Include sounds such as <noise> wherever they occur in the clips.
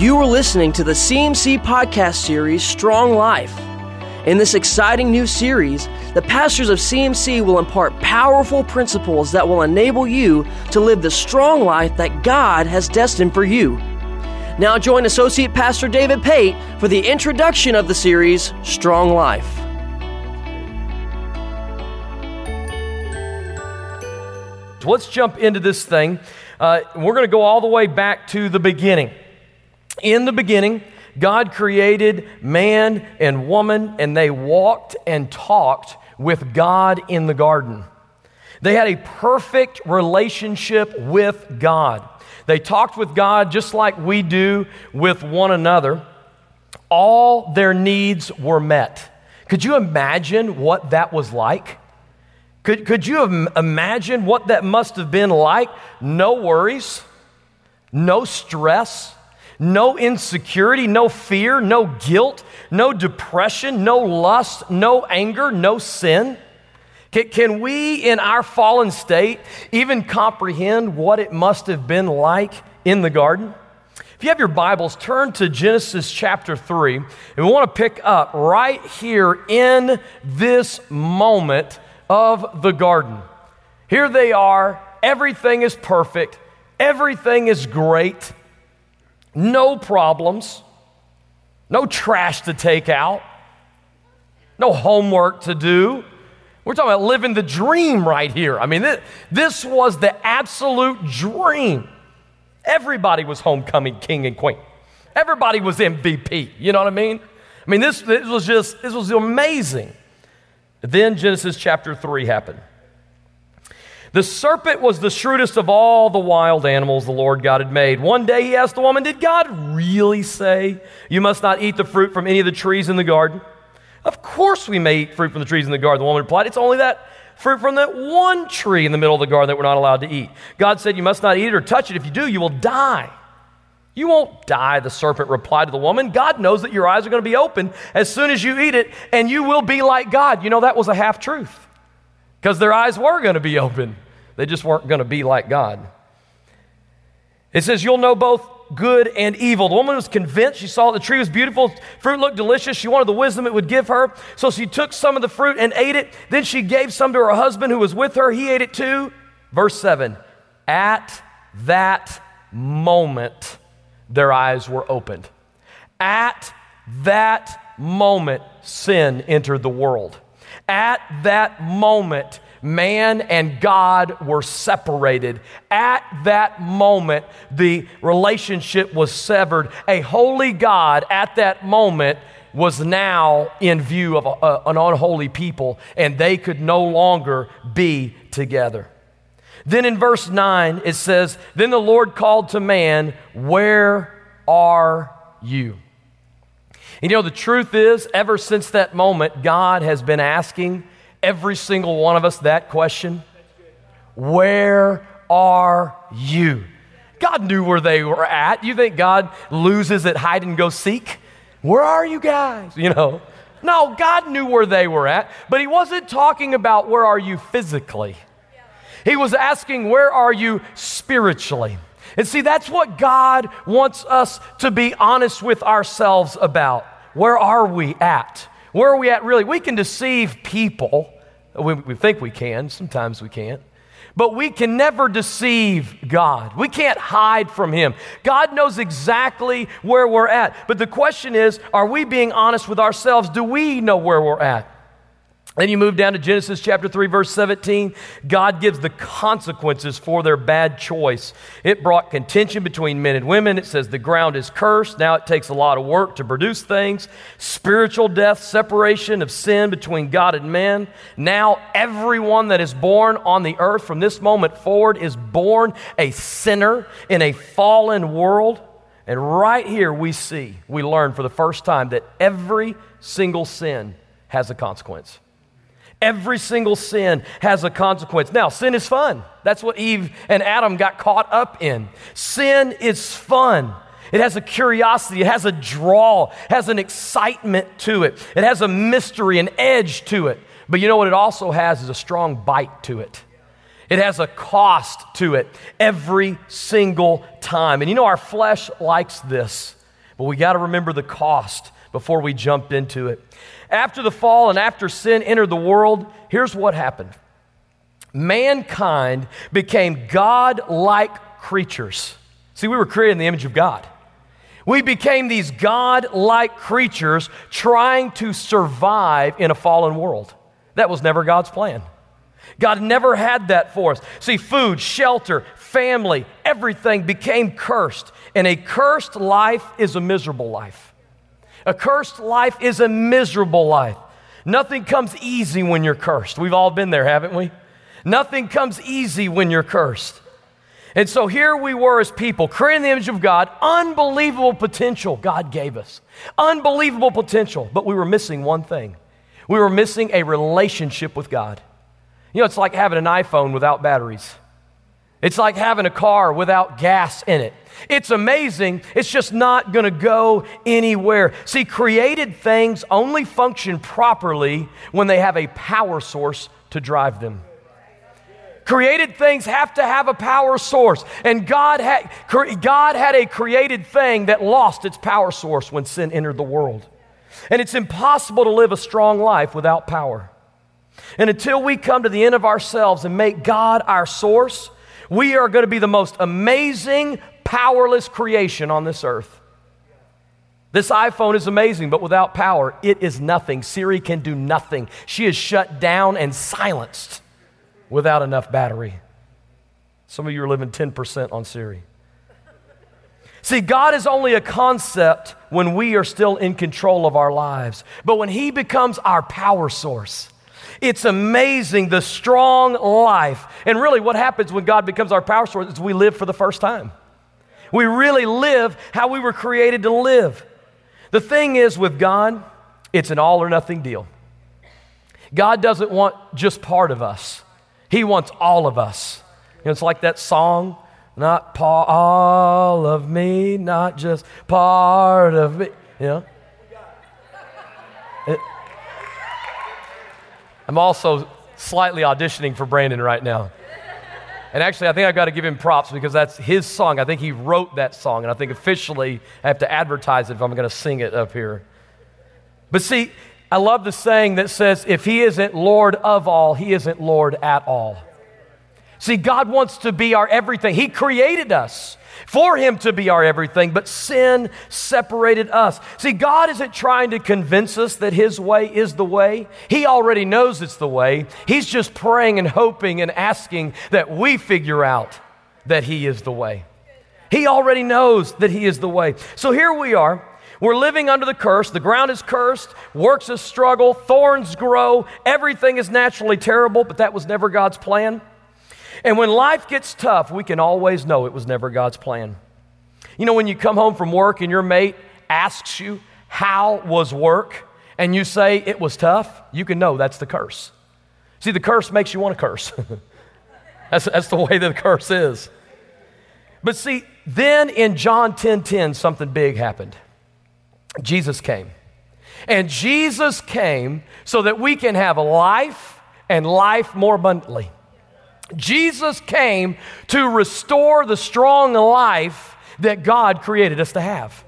You are listening to the CMC podcast series, Strong Life. In this exciting new series, the pastors of CMC will impart powerful principles that will enable you to live the strong life that God has destined for you. Now, join Associate Pastor David Pate for the introduction of the series, Strong Life. Let's jump into this thing. Uh, we're going to go all the way back to the beginning. In the beginning, God created man and woman, and they walked and talked with God in the garden. They had a perfect relationship with God. They talked with God just like we do with one another. All their needs were met. Could you imagine what that was like? Could, could you imagine what that must have been like? No worries, no stress, no insecurity, no fear, no guilt, no depression, no lust, no anger, no sin? Can, can we, in our fallen state, even comprehend what it must have been like in the garden? If you have your Bibles, turn to Genesis chapter 3, and we want to pick up right here in this moment of the garden. Here they are, everything is perfect, everything is great no problems, no trash to take out, no homework to do. We're talking about living the dream right here. I mean, this, this was the absolute dream. Everybody was homecoming king and queen. Everybody was MVP. You know what I mean? I mean, this, this was just, this was amazing. Then Genesis chapter 3 happened. The serpent was the shrewdest of all the wild animals the Lord God had made. One day he asked the woman, Did God really say you must not eat the fruit from any of the trees in the garden? Of course we may eat fruit from the trees in the garden. The woman replied, It's only that fruit from that one tree in the middle of the garden that we're not allowed to eat. God said, You must not eat it or touch it. If you do, you will die. You won't die, the serpent replied to the woman. God knows that your eyes are going to be open as soon as you eat it, and you will be like God. You know, that was a half truth because their eyes were going to be open. They just weren't going to be like God. It says, You'll know both good and evil. The woman was convinced. She saw the tree was beautiful, fruit looked delicious. She wanted the wisdom it would give her. So she took some of the fruit and ate it. Then she gave some to her husband who was with her. He ate it too. Verse 7 At that moment, their eyes were opened. At that moment, sin entered the world. At that moment, man and God were separated. At that moment, the relationship was severed. A holy God at that moment was now in view of a, an unholy people, and they could no longer be together. Then in verse 9, it says, Then the Lord called to man, Where are you? And you know, the truth is, ever since that moment, God has been asking every single one of us that question Where are you? God knew where they were at. You think God loses at hide and go seek? Where are you guys? You know. No, God knew where they were at, but He wasn't talking about where are you physically. He was asking, Where are you spiritually? And see, that's what God wants us to be honest with ourselves about. Where are we at? Where are we at really? We can deceive people. We, we think we can, sometimes we can't. But we can never deceive God. We can't hide from Him. God knows exactly where we're at. But the question is are we being honest with ourselves? Do we know where we're at? Then you move down to Genesis chapter 3, verse 17. God gives the consequences for their bad choice. It brought contention between men and women. It says the ground is cursed. Now it takes a lot of work to produce things. Spiritual death, separation of sin between God and man. Now everyone that is born on the earth from this moment forward is born a sinner in a fallen world. And right here we see, we learn for the first time that every single sin has a consequence. Every single sin has a consequence. Now, sin is fun. That's what Eve and Adam got caught up in. Sin is fun. It has a curiosity, it has a draw, it has an excitement to it, it has a mystery, an edge to it. But you know what it also has is a strong bite to it. It has a cost to it every single time. And you know, our flesh likes this. but we got to remember the cost before we jump into it. After the fall and after sin entered the world, here's what happened mankind became God like creatures. See, we were created in the image of God. We became these God like creatures trying to survive in a fallen world. That was never God's plan. God never had that for us. See, food, shelter, family, everything became cursed. And a cursed life is a miserable life. A cursed life is a miserable life. Nothing comes easy when you're cursed. We've all been there, haven't we? Nothing comes easy when you're cursed. And so here we were as people, created in the image of God, unbelievable potential God gave us. Unbelievable potential, but we were missing one thing. We were missing a relationship with God. You know, it's like having an iPhone without batteries. It's like having a car without gas in it. It's amazing. It's just not going to go anywhere. See, created things only function properly when they have a power source to drive them. Created things have to have a power source. And God had, God had a created thing that lost its power source when sin entered the world. And it's impossible to live a strong life without power. And until we come to the end of ourselves and make God our source, we are going to be the most amazing, powerless creation on this earth. This iPhone is amazing, but without power, it is nothing. Siri can do nothing. She is shut down and silenced without enough battery. Some of you are living 10% on Siri. See, God is only a concept when we are still in control of our lives. But when He becomes our power source, it's amazing the strong life. And really, what happens when God becomes our power source is we live for the first time. We really live how we were created to live. The thing is with God, it's an all or nothing deal. God doesn't want just part of us. He wants all of us. You know, it's like that song, not all of me, not just part of me. You know? It, I'm also slightly auditioning for Brandon right now. And actually, I think I've got to give him props because that's his song. I think he wrote that song, and I think officially I have to advertise it if I'm going to sing it up here. But see, I love the saying that says, if he isn't Lord of all, he isn't Lord at all. See, God wants to be our everything. He created us for him to be our everything, but sin separated us. See, God isn't trying to convince us that his way is the way. He already knows it's the way. He's just praying and hoping and asking that we figure out that he is the way. He already knows that he is the way. So here we are. We're living under the curse. The ground is cursed, works is struggle, thorns grow, everything is naturally terrible, but that was never God's plan. And when life gets tough, we can always know it was never God's plan. You know, when you come home from work and your mate asks you, How was work? and you say it was tough, you can know that's the curse. See, the curse makes you want to curse. <laughs> that's, that's the way that the curse is. But see, then in John 10 10, something big happened. Jesus came. And Jesus came so that we can have life and life more abundantly. Jesus came to restore the strong life that God created us to have.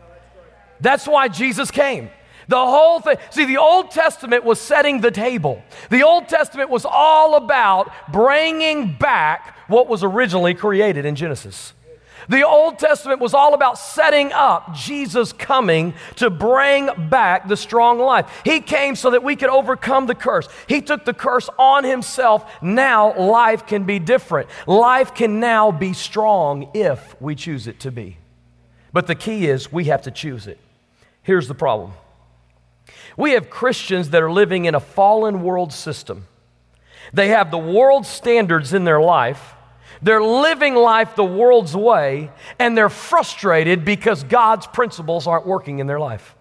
That's why Jesus came. The whole thing. See, the Old Testament was setting the table. The Old Testament was all about bringing back what was originally created in Genesis. The Old Testament was all about setting up Jesus coming to bring back the strong life. He came so that we could overcome the curse. He took the curse on himself. Now life can be different. Life can now be strong if we choose it to be. But the key is we have to choose it. Here's the problem we have Christians that are living in a fallen world system. They have the world standards in their life they're living life the world's way, and they're frustrated because God's principles aren't working in their life.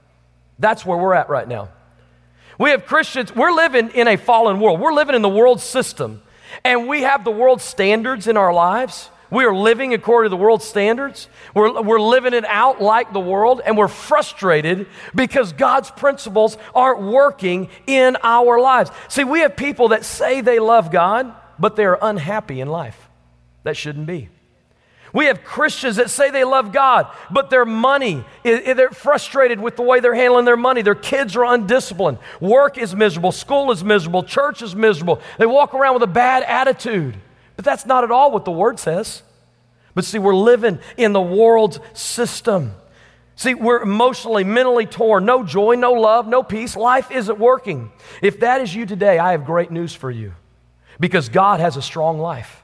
That's where we're at right now. We have Christians, we're living in a fallen world. We're living in the world system, and we have the world standards in our lives. We are living according to the world standards. We're, we're living it out like the world, and we're frustrated because God's principles aren't working in our lives. See, we have people that say they love God, but they're unhappy in life. That shouldn't be. We have Christians that say they love God, but their money, they're frustrated with the way they're handling their money. Their kids are undisciplined. Work is miserable. School is miserable. Church is miserable. They walk around with a bad attitude. But that's not at all what the Word says. But see, we're living in the world's system. See, we're emotionally, mentally torn. No joy, no love, no peace. Life isn't working. If that is you today, I have great news for you because God has a strong life.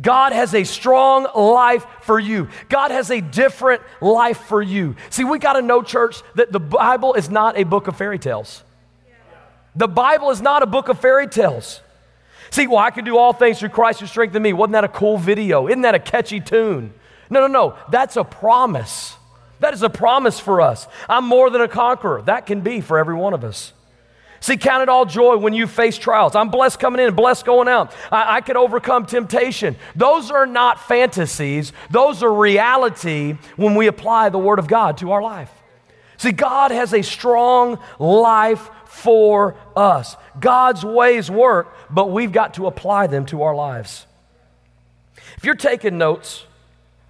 God has a strong life for you. God has a different life for you. See, we got to know, church, that the Bible is not a book of fairy tales. The Bible is not a book of fairy tales. See, well, I can do all things through Christ who strengthened me. Wasn't that a cool video? Isn't that a catchy tune? No, no, no. That's a promise. That is a promise for us. I'm more than a conqueror. That can be for every one of us. See, count it all joy when you face trials. I'm blessed coming in blessed going out. I, I can overcome temptation. Those are not fantasies, those are reality when we apply the Word of God to our life. See, God has a strong life for us. God's ways work, but we've got to apply them to our lives. If you're taking notes,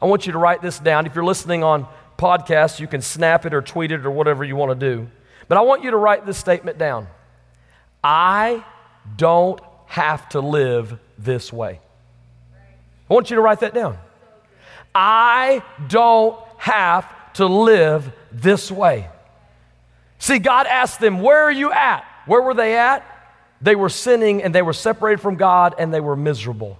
I want you to write this down. If you're listening on podcasts, you can snap it or tweet it or whatever you want to do. But I want you to write this statement down. I don't have to live this way. I want you to write that down. I don't have to live this way. See, God asked them, Where are you at? Where were they at? They were sinning and they were separated from God and they were miserable.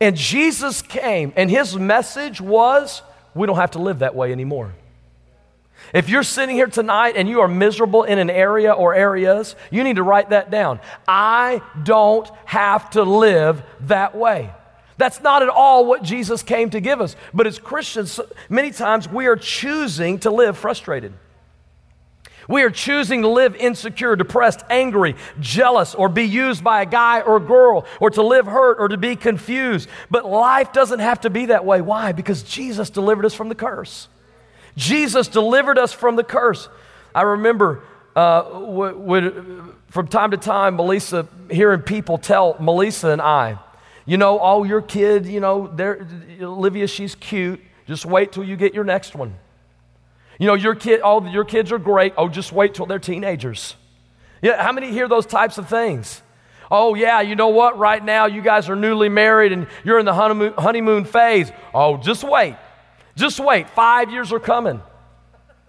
And Jesus came and his message was, We don't have to live that way anymore. If you're sitting here tonight and you are miserable in an area or areas, you need to write that down. I don't have to live that way. That's not at all what Jesus came to give us. But as Christians, many times we are choosing to live frustrated. We are choosing to live insecure, depressed, angry, jealous, or be used by a guy or girl, or to live hurt or to be confused. But life doesn't have to be that way. Why? Because Jesus delivered us from the curse. Jesus delivered us from the curse. I remember uh, from time to time, Melissa, hearing people tell Melissa and I, you know, oh, your kid, you know, Olivia, she's cute. Just wait till you get your next one. You know, your kid, oh, your kids are great. Oh, just wait till they're teenagers. Yeah, how many hear those types of things? Oh, yeah, you know what? Right now, you guys are newly married and you're in the honeymoon phase. Oh, just wait. Just wait, five years are coming.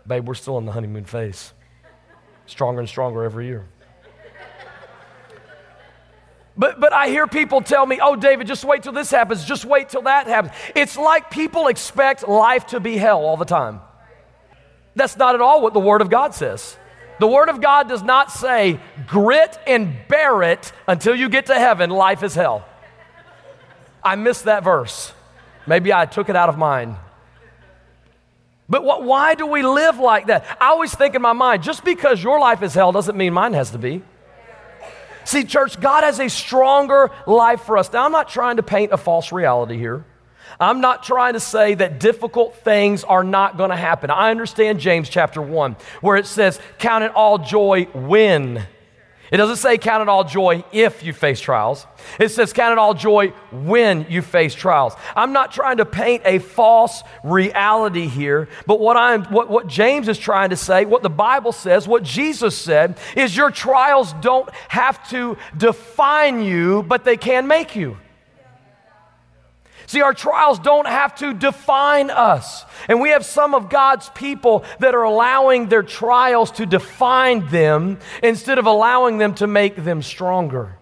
Babe, we're still in the honeymoon phase. Stronger and stronger every year. But, but I hear people tell me, oh, David, just wait till this happens, just wait till that happens. It's like people expect life to be hell all the time. That's not at all what the Word of God says. The Word of God does not say, grit and bear it until you get to heaven, life is hell. I missed that verse. Maybe I took it out of mine. But what, why do we live like that? I always think in my mind, just because your life is hell doesn't mean mine has to be. See, church, God has a stronger life for us. Now, I'm not trying to paint a false reality here. I'm not trying to say that difficult things are not going to happen. I understand James chapter 1, where it says, Count it all joy when it doesn't say count it all joy if you face trials. It says count it all joy when you face trials. I'm not trying to paint a false reality here, but what I'm what, what James is trying to say, what the Bible says, what Jesus said, is your trials don't have to define you, but they can make you. See, our trials don't have to define us. And we have some of God's people that are allowing their trials to define them instead of allowing them to make them stronger.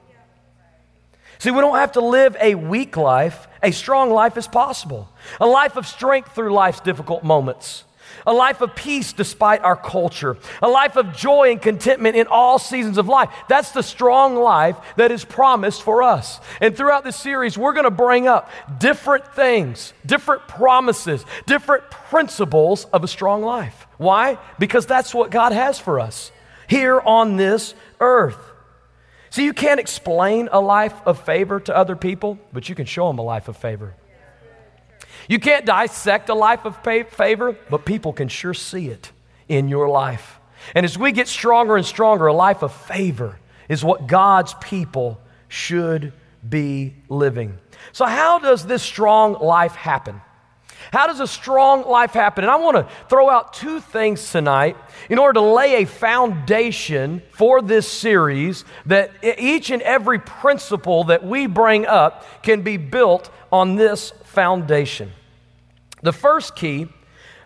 See, we don't have to live a weak life. A strong life is possible. A life of strength through life's difficult moments a life of peace despite our culture, a life of joy and contentment in all seasons of life. That's the strong life that is promised for us. And throughout this series, we're going to bring up different things, different promises, different principles of a strong life. Why? Because that's what God has for us here on this earth. See, you can't explain a life of favor to other people, but you can show them a life of favor. You can't dissect a life of favor, but people can sure see it in your life. And as we get stronger and stronger, a life of favor is what God's people should be living. So, how does this strong life happen? How does a strong life happen? And I want to throw out two things tonight in order to lay a foundation for this series that each and every principle that we bring up can be built on this foundation. The first key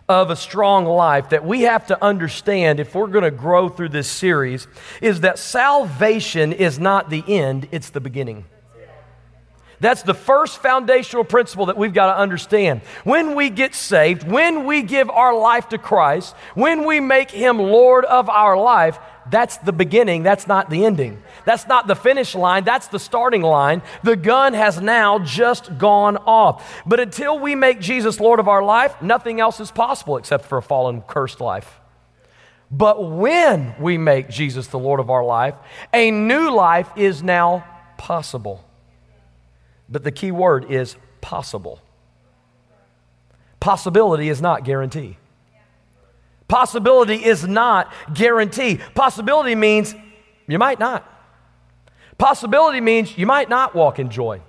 of a strong life that we have to understand if we're going to grow through this series is that salvation is not the end, it's the beginning. That's the first foundational principle that we've got to understand. When we get saved, when we give our life to Christ, when we make Him Lord of our life, that's the beginning, that's not the ending. That's not the finish line, that's the starting line. The gun has now just gone off. But until we make Jesus Lord of our life, nothing else is possible except for a fallen, cursed life. But when we make Jesus the Lord of our life, a new life is now possible. But the key word is possible. Possibility is not guarantee. Possibility is not guarantee. Possibility means you might not. Possibility means you might not walk in joy.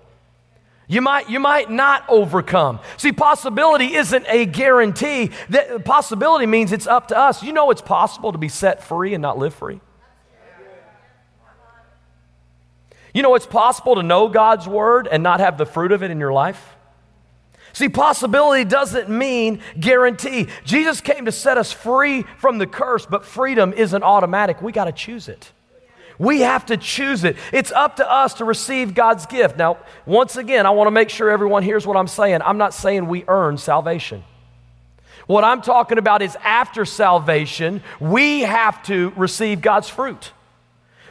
You might, you might not overcome. See, possibility isn't a guarantee. That possibility means it's up to us. You know it's possible to be set free and not live free. You know, it's possible to know God's word and not have the fruit of it in your life. See, possibility doesn't mean guarantee. Jesus came to set us free from the curse, but freedom isn't automatic. We got to choose it. We have to choose it. It's up to us to receive God's gift. Now, once again, I want to make sure everyone hears what I'm saying. I'm not saying we earn salvation. What I'm talking about is after salvation, we have to receive God's fruit.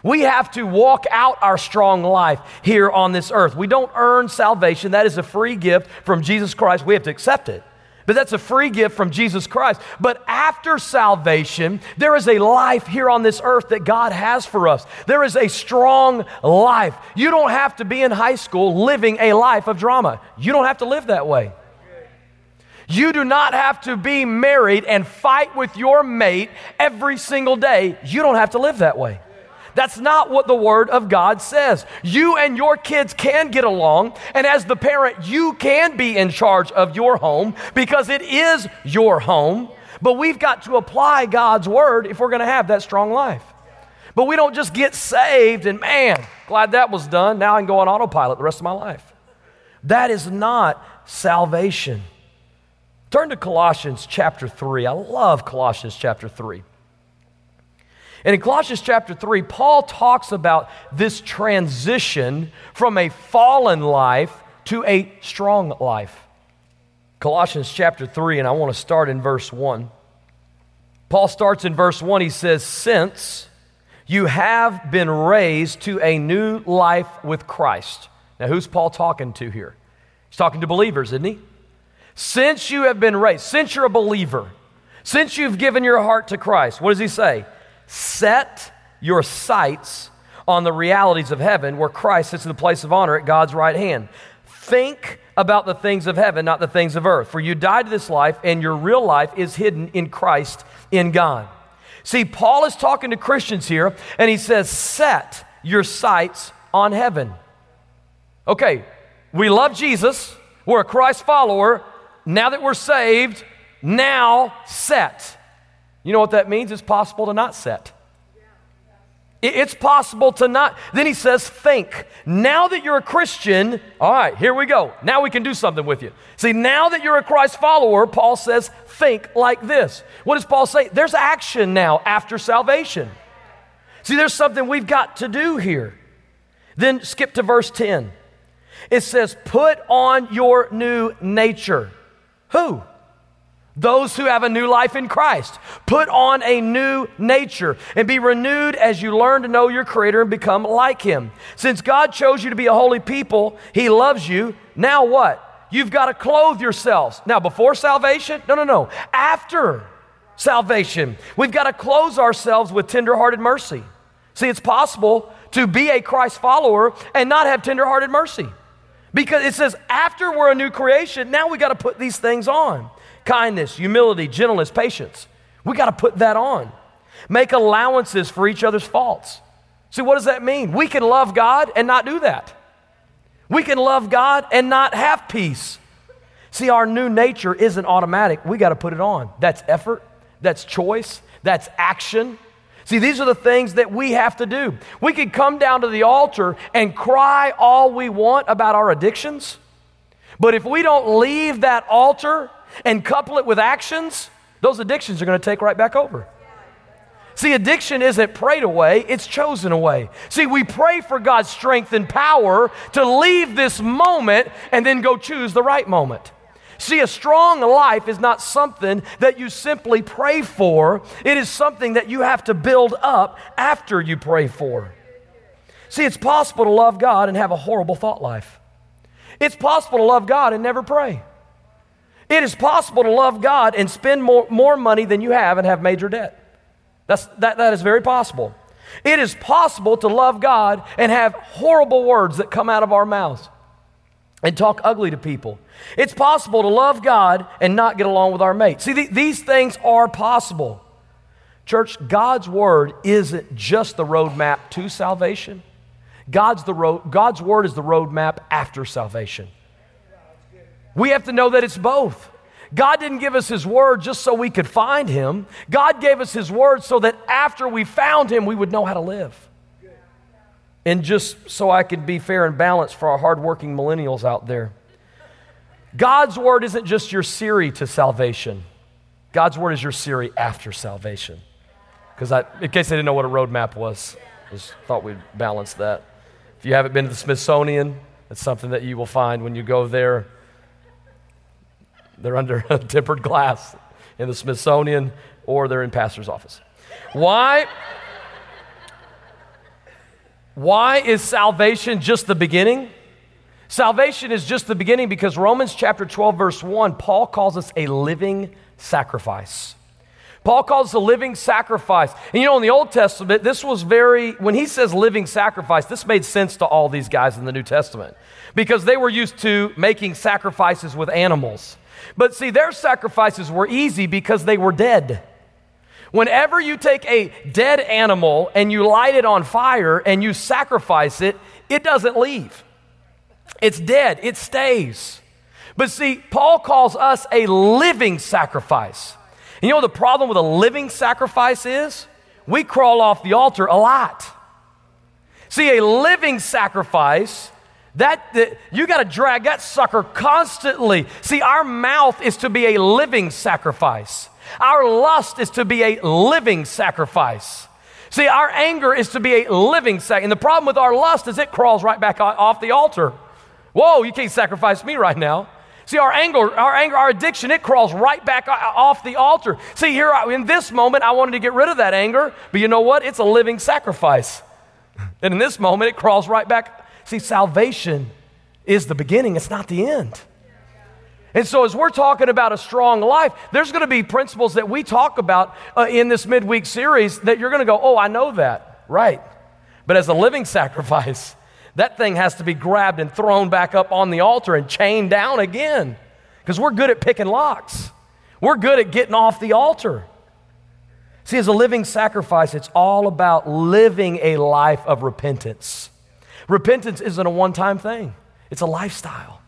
We have to walk out our strong life here on this earth. We don't earn salvation. That is a free gift from Jesus Christ. We have to accept it. But that's a free gift from Jesus Christ. But after salvation, there is a life here on this earth that God has for us. There is a strong life. You don't have to be in high school living a life of drama. You don't have to live that way. You do not have to be married and fight with your mate every single day. You don't have to live that way. That's not what the Word of God says. You and your kids can get along, and as the parent, you can be in charge of your home because it is your home. But we've got to apply God's Word if we're going to have that strong life. But we don't just get saved and man, glad that was done. Now I can go on autopilot the rest of my life. That is not salvation. Turn to Colossians chapter 3. I love Colossians chapter 3. And in Colossians chapter 3, Paul talks about this transition from a fallen life to a strong life. Colossians chapter 3, and I want to start in verse 1. Paul starts in verse 1. He says, Since you have been raised to a new life with Christ. Now, who's Paul talking to here? He's talking to believers, isn't he? Since you have been raised, since you're a believer, since you've given your heart to Christ, what does he say? Set your sights on the realities of heaven where Christ sits in the place of honor at God's right hand. Think about the things of heaven, not the things of earth. For you died to this life, and your real life is hidden in Christ in God. See, Paul is talking to Christians here, and he says, Set your sights on heaven. Okay, we love Jesus, we're a Christ follower. Now that we're saved, now set. You know what that means? It's possible to not set. It's possible to not. Then he says, think. Now that you're a Christian, all right, here we go. Now we can do something with you. See, now that you're a Christ follower, Paul says, think like this. What does Paul say? There's action now after salvation. See, there's something we've got to do here. Then skip to verse 10. It says, put on your new nature. Who? Those who have a new life in Christ. Put on a new nature and be renewed as you learn to know your Creator and become like Him. Since God chose you to be a holy people, He loves you. Now what? You've got to clothe yourselves. Now, before salvation? No, no, no. After salvation, we've got to clothe ourselves with tenderhearted mercy. See, it's possible to be a Christ follower and not have tenderhearted mercy. Because it says after we're a new creation, now we got to put these things on kindness, humility, gentleness, patience. We got to put that on. Make allowances for each other's faults. See, what does that mean? We can love God and not do that. We can love God and not have peace. See, our new nature isn't automatic. We got to put it on. That's effort, that's choice, that's action. See, these are the things that we have to do. We could come down to the altar and cry all we want about our addictions, but if we don't leave that altar and couple it with actions, those addictions are going to take right back over. See, addiction isn't prayed away, it's chosen away. See, we pray for God's strength and power to leave this moment and then go choose the right moment. See, a strong life is not something that you simply pray for, it is something that you have to build up after you pray for. See, it's possible to love God and have a horrible thought life. It's possible to love God and never pray. It is possible to love God and spend more, more money than you have and have major debt. That's, that, that is very possible. It is possible to love God and have horrible words that come out of our mouths and talk ugly to people. It's possible to love God and not get along with our mates. See, th- these things are possible. Church, God's word isn't just the roadmap to salvation. God's, the God's word is the roadmap after salvation. We have to know that it's both. God didn't give us His Word just so we could find Him. God gave us His Word so that after we found Him, we would know how to live. And just so I could be fair and balanced for our hardworking millennials out there, God's Word isn't just your Siri to salvation, God's Word is your Siri after salvation. Because in case they didn't know what a roadmap was, just thought we'd balance that. If you haven't been to the Smithsonian, it's something that you will find when you go there they're under a tempered glass in the Smithsonian or they're in pastor's office. Why? Why is salvation just the beginning? Salvation is just the beginning because Romans chapter 12, verse 1, Paul calls us a living sacrifice. Paul calls the living sacrifice. And you know, in the Old Testament, this was very, when he says living sacrifice, this made sense to all these guys in the New Testament because they were used to making sacrifices with animals. But see, their sacrifices were easy because they were dead. Whenever you take a dead animal and you light it on fire and you sacrifice it, it doesn't leave. It's dead, it stays. But see, Paul calls us a living sacrifice. And you know the problem with a living sacrifice is? We crawl off the altar a lot. See, a living sacrifice that, that you got to drag that sucker constantly. See, our mouth is to be a living sacrifice. Our lust is to be a living sacrifice. See, our anger is to be a living sacrifice. And the problem with our lust is it crawls right back off the altar. Whoa, you can't sacrifice me right now. See, our anger, our anger, our addiction, it crawls right back off the altar. See, here in this moment, I wanted to get rid of that anger, but you know what? It's a living sacrifice. And in this moment, it crawls right back See, salvation is the beginning, it's not the end. And so, as we're talking about a strong life, there's going to be principles that we talk about uh, in this midweek series that you're going to go, Oh, I know that. Right. But as a living <laughs> sacrifice, that thing has to be grabbed and thrown back up on the altar and chained down again. Because we're good at picking locks, we're good at getting off the altar. See, as a living sacrifice, it's all about living a life of repentance. Repentance isn't a one time thing, it's a lifestyle.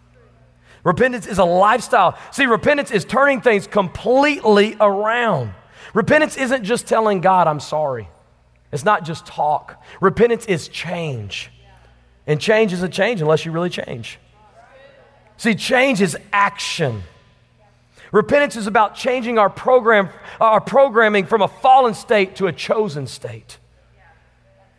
Repentance is a lifestyle. See, repentance is turning things completely around. Repentance isn't just telling God, I'm sorry. It's not just talk. Repentance is change. And change is a change unless you really change. See, change is action. Repentance is about changing our program, our programming from a fallen state to a chosen state.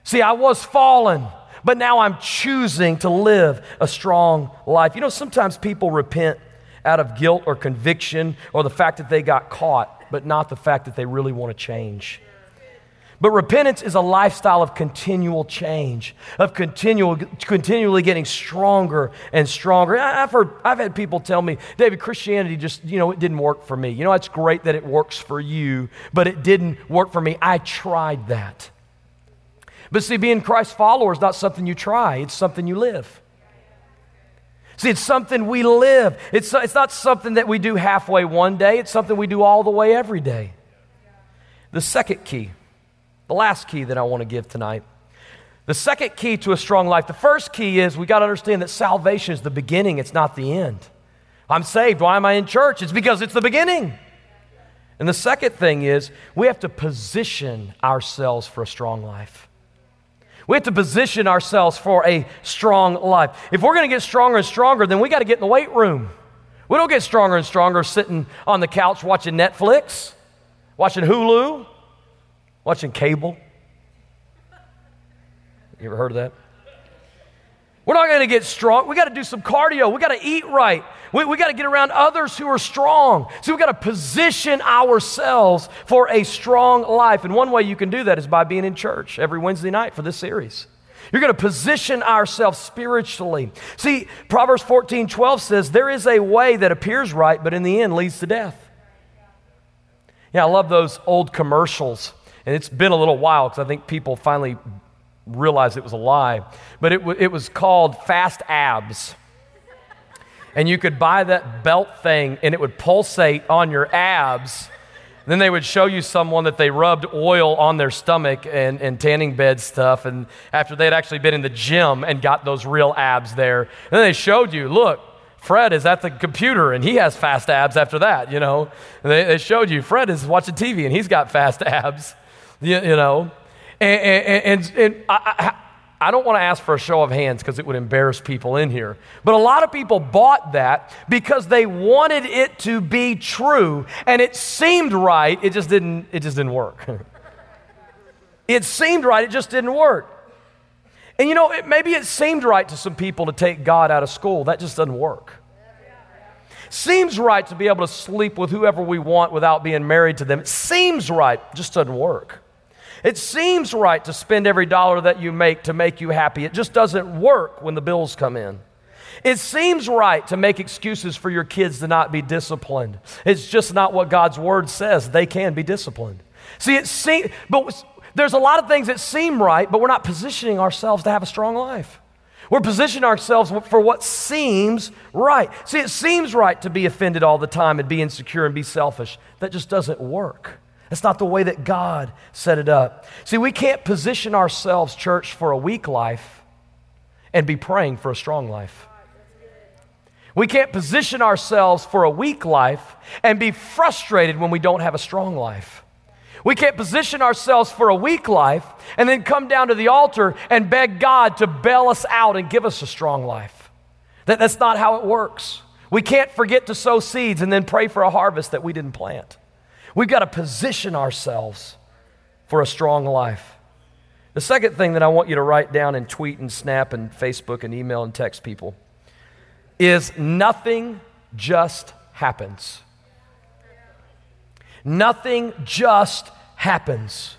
See, I was fallen but now I'm choosing to live a strong life. You know, sometimes people repent out of guilt or conviction or the fact that they got caught, but not the fact that they really want to change. But repentance is a lifestyle of continual change, of continual, continually getting stronger and stronger. I've heard, I've had people tell me, David, Christianity just, you know, it didn't work for me. You know, it's great that it works for you, but it didn't work for me. I tried that. But see, being Christ's follower is not something you try, it's something you live. See, it's something we live. It's, it's not something that we do halfway one day, it's something we do all the way every day. The second key, the last key that I want to give tonight, The second key to a strong life, the first key is we got to understand that salvation is the beginning, it's not the end. I'm saved. Why am I in church? It's because it's the beginning. And the second thing is we have to position ourselves for a strong life. We have to position ourselves for a strong life. If we're going to get stronger and stronger, then we got to get in the weight room. We don't get stronger and stronger sitting on the couch watching Netflix, watching Hulu, watching cable. You ever heard of that? We're not going to get strong. We got to do some cardio. We got to eat right. We, we got to get around others who are strong. So we got to position ourselves for a strong life. And one way you can do that is by being in church every Wednesday night for this series. You're going to position ourselves spiritually. See, Proverbs 14 12 says, There is a way that appears right, but in the end leads to death. Yeah, I love those old commercials. And it's been a little while because I think people finally realized it was a lie. But it, w- it was called Fast Abs. And you could buy that belt thing and it would pulsate on your abs. Then they would show you someone that they rubbed oil on their stomach and, and tanning bed stuff. And after they'd actually been in the gym and got those real abs there, and then they showed you, look, Fred is at the computer and he has fast abs after that, you know. They, they, showed you Fred is watching TV and he's got fast <laughs> abs, you, you know. And, and, and, and I, I, don't want to ask for a show of hands because it would embarrass people in here. But a lot of people bought that because they wanted it to be true and it seemed right. It just didn't, it just didn't work. <laughs> it seemed right, it just didn't work. And you know, it, maybe it seemed right to some people to take God out of school. That just doesn't work. Seems right to be able to sleep with whoever we want without being married to them. It seems right, just doesn't work. It seems right to spend every dollar that you make to make you happy. It just doesn't work when the bills come in. It seems right to make excuses for your kids to not be disciplined. It's just not what God's word says. They can be disciplined. See, it seems, but there's a lot of things that seem right, but we're not positioning ourselves to have a strong life. We're positioning ourselves for what seems right. See, it seems right to be offended all the time and be insecure and be selfish. That just doesn't work. That's not the way that God set it up. See, we can't position ourselves, church, for a weak life and be praying for a strong life. We can't position ourselves for a weak life and be frustrated when we don't have a strong life. We can't position ourselves for a weak life and then come down to the altar and beg God to bail us out and give us a strong life. That, that's not how it works. We can't forget to sow seeds and then pray for a harvest that we didn't plant. We've got to position ourselves for a strong life. The second thing that I want you to write down and tweet and snap and Facebook and email and text people is nothing just happens. Nothing just happens.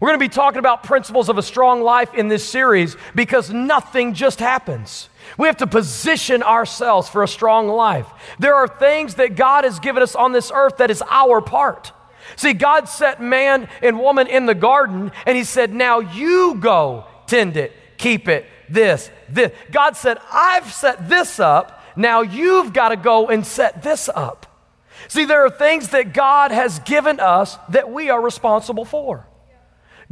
We're going to be talking about principles of a strong life in this series because nothing just happens. We have to position ourselves for a strong life. There are things that God has given us on this earth that is our part. See, God set man and woman in the garden, and He said, Now you go tend it, keep it, this, this. God said, I've set this up, now you've got to go and set this up. See, there are things that God has given us that we are responsible for.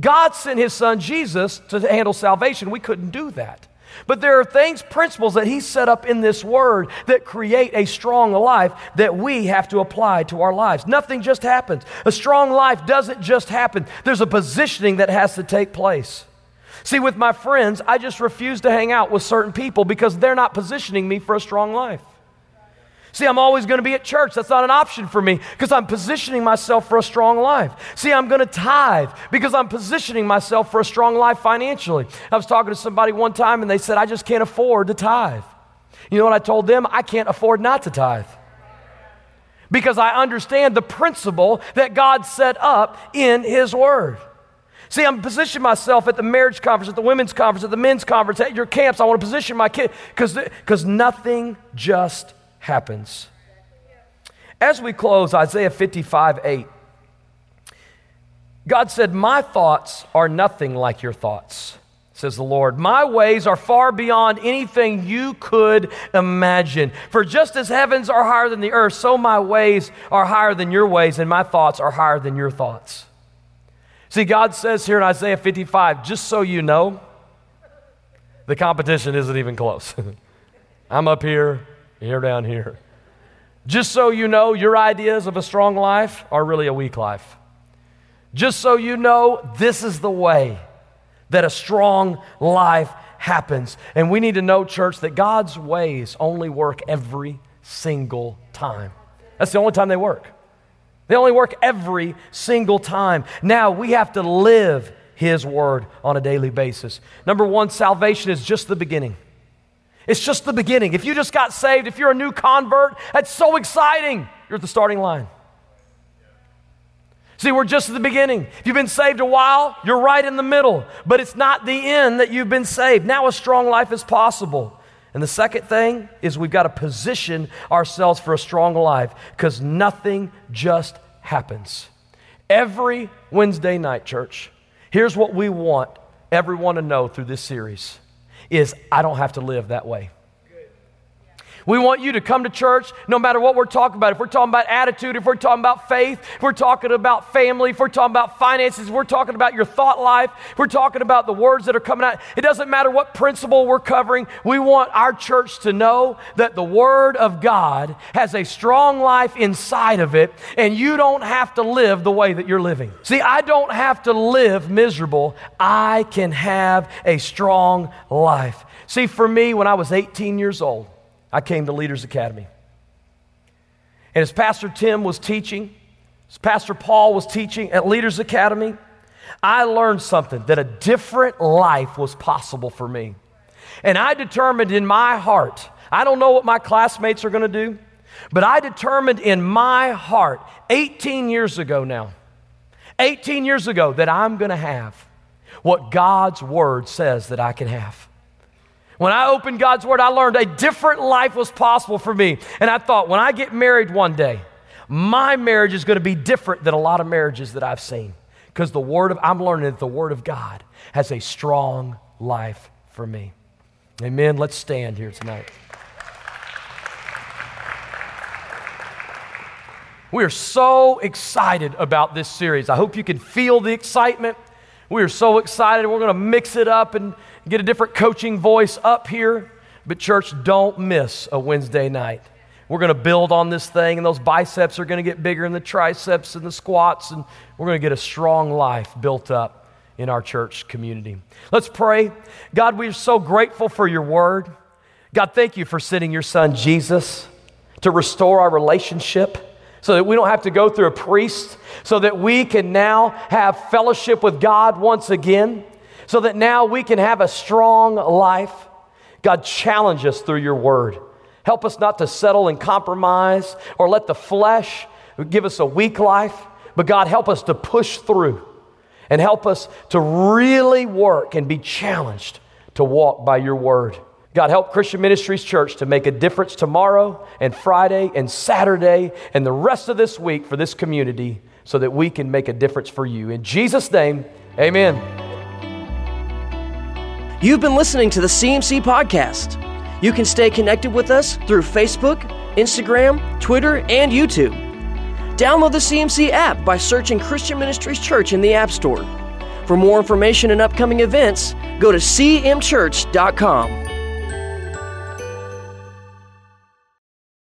God sent His Son Jesus to handle salvation. We couldn't do that. But there are things, principles that He set up in this Word that create a strong life that we have to apply to our lives. Nothing just happens. A strong life doesn't just happen, there's a positioning that has to take place. See, with my friends, I just refuse to hang out with certain people because they're not positioning me for a strong life. See, I'm always going to be at church. That's not an option for me because I'm positioning myself for a strong life. See, I'm going to tithe because I'm positioning myself for a strong life financially. I was talking to somebody one time and they said, I just can't afford to tithe. You know what I told them? I can't afford not to tithe because I understand the principle that God set up in His Word. See, I'm positioning myself at the marriage conference, at the women's conference, at the men's conference, at your camps. I want to position my kid because nothing just happens. As we close, Isaiah 55 8. God said, My thoughts are nothing like your thoughts, says the Lord. My ways are far beyond anything you could imagine. For just as heavens are higher than the earth, so my ways are higher than your ways, and my thoughts are higher than your thoughts. See, God says here in Isaiah 55, just so you know, The competition isn't even close. <laughs> I'm up here, you're down here. Just so you know, your ideas of a strong life are really a weak life. Just so you know, this is the way that a strong life happens. And we need to know, church, that God's ways only work every single time. That's the only time they work. They only work every single time. Now we have to live His word on a daily basis. Number one, salvation is just the beginning. It's just the beginning. If you just got saved, if you're a new convert, that's so exciting. You're at the starting line. See, we're just at the beginning. If you've been saved a while, you're right in the middle, but it's not the end that you've been saved. Now a strong life is possible. And the second thing is we've got to position ourselves for a strong life because nothing just happens. Every Wednesday night, church, here's what we want everyone to know through this series is I don't have to live that way. We want you to come to church no matter what we're talking about. If we're talking about attitude, if we're talking about faith, if we're talking about family, if we're talking about finances, if we're talking about your thought life, if we're talking about the words that are coming out. It doesn't matter what principle we're covering. We want our church to know that the Word of God has a strong life inside of it, and you don't have to live the way that you're living. See, I don't have to live miserable. I can have a strong life. See, for me, when I was 18 years old, I came to Leaders Academy. And as Pastor Tim was teaching, as Pastor Paul was teaching at Leaders Academy, I learned something that a different life was possible for me. And I determined in my heart, I don't know what my classmates are going to do, but I determined in my heart 18 years ago now, 18 years ago, that I'm going to have what God's Word says that I can have. When I opened God's Word, I learned a different life was possible for me. And I thought, when I get married one day, my marriage is going to be different than a lot of marriages that I've seen. Because the Word of, I'm learning that the Word of God has a strong life for me. Amen. Let's stand here tonight. We are so excited about this series. I hope you can feel the excitement. We are so excited. We're going to mix it up and get a different coaching voice up here. But, church, don't miss a Wednesday night. We're going to build on this thing, and those biceps are going to get bigger, and the triceps and the squats, and we're going to get a strong life built up in our church community. Let's pray. God, we are so grateful for your word. God, thank you for sending your son Jesus to restore our relationship so that we don't have to go through a priest, so that we can now have fellowship with God once again so that now we can have a strong life. God, challenge us through your word. Help us not to settle and compromise or let the flesh give us a weak life, but God, help us to push through and help us to really work and be challenged to walk by your word. God, help Christian Ministries Church to make a difference tomorrow and Friday and Saturday and the rest of this week for this community so that we can make a difference for you. In Jesus' name, amen. You've been listening to the CMC Podcast. You can stay connected with us through Facebook, Instagram, Twitter, and YouTube. Download the CMC app by searching Christian Ministries Church in the App Store. For more information and upcoming events, go to cmchurch.com.